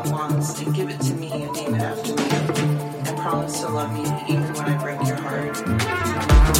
at once and give it to me and name it after me. And promise to love me even when I break your heart.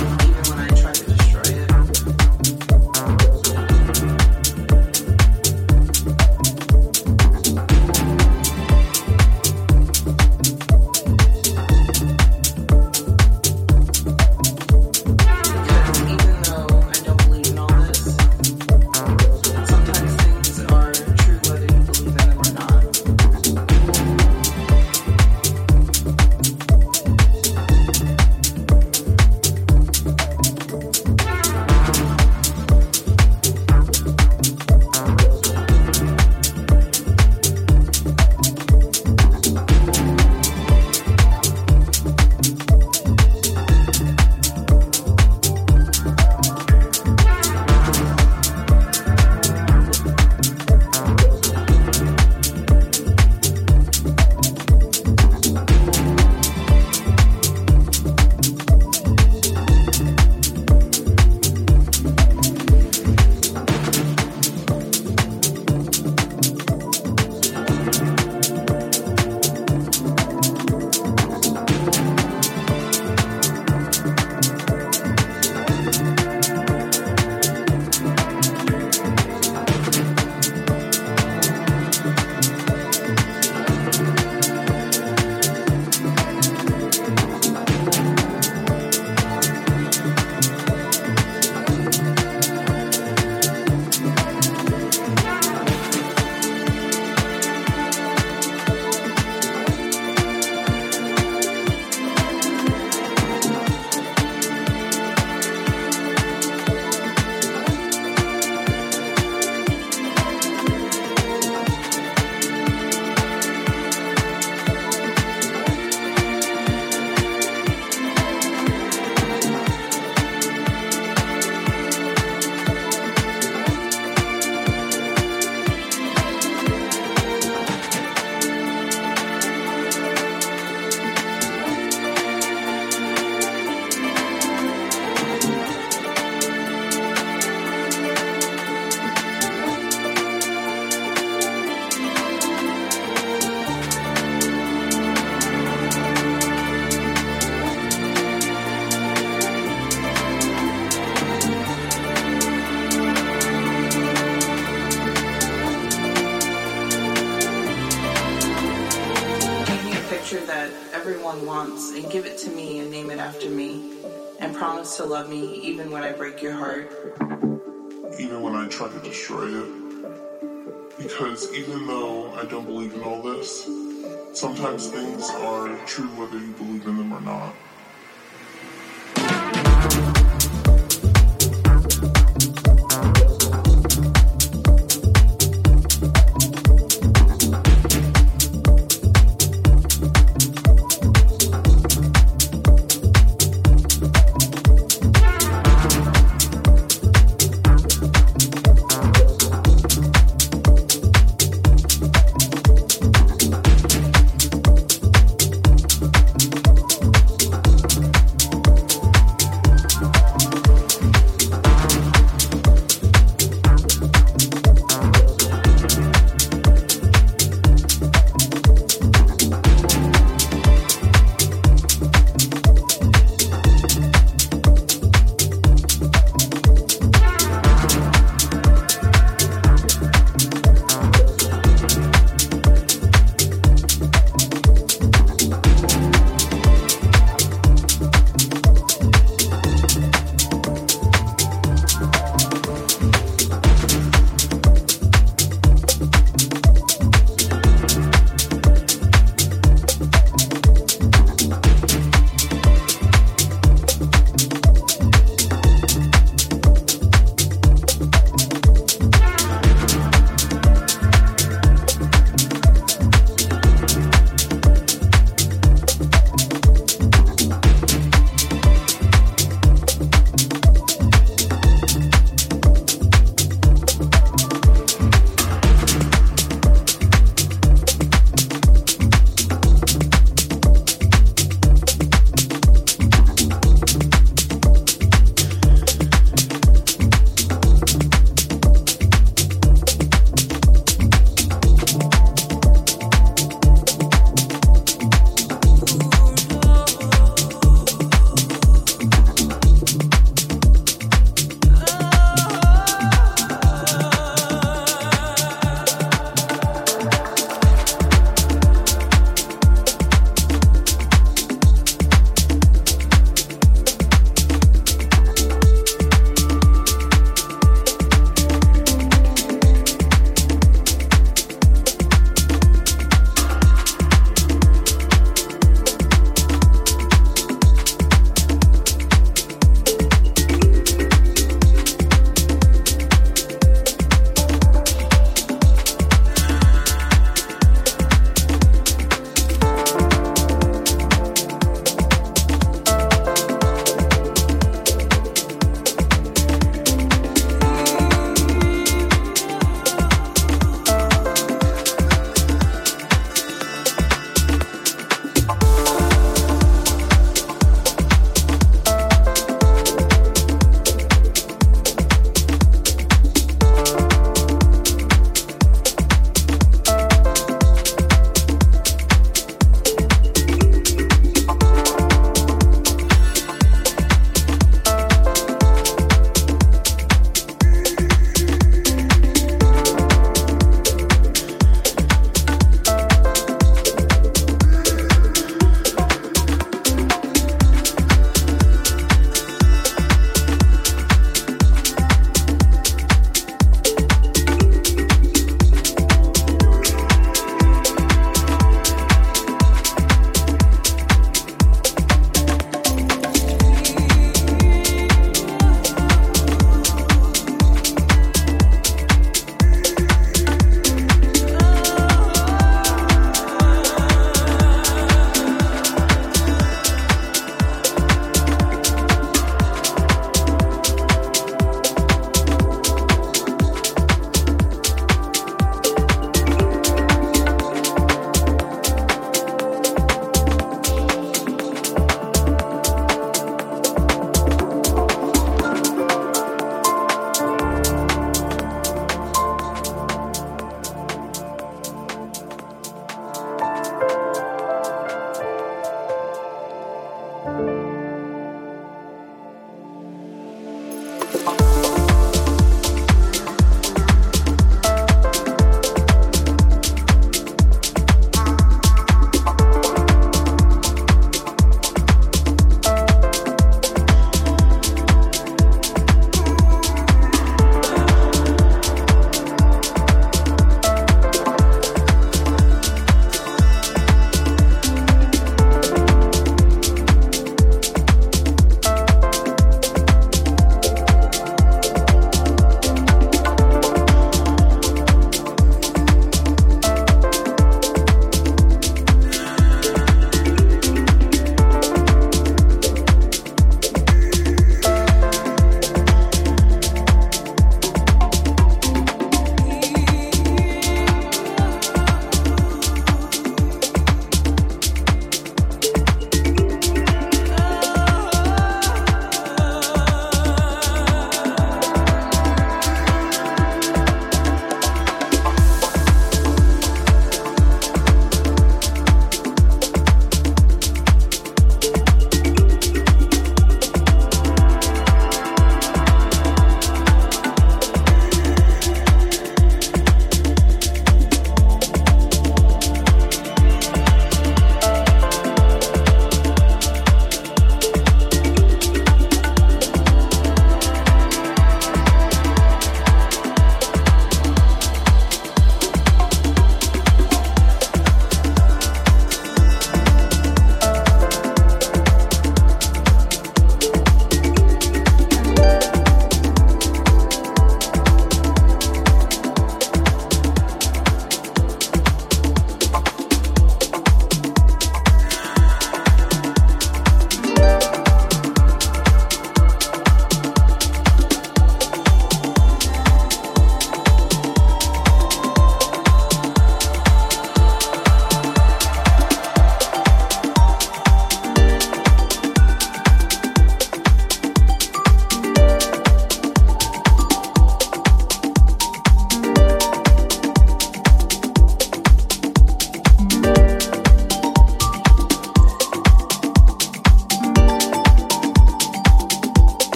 Break your heart. Even when I try to destroy it. Because even though I don't believe in all this, sometimes things are true whether you believe in them or not.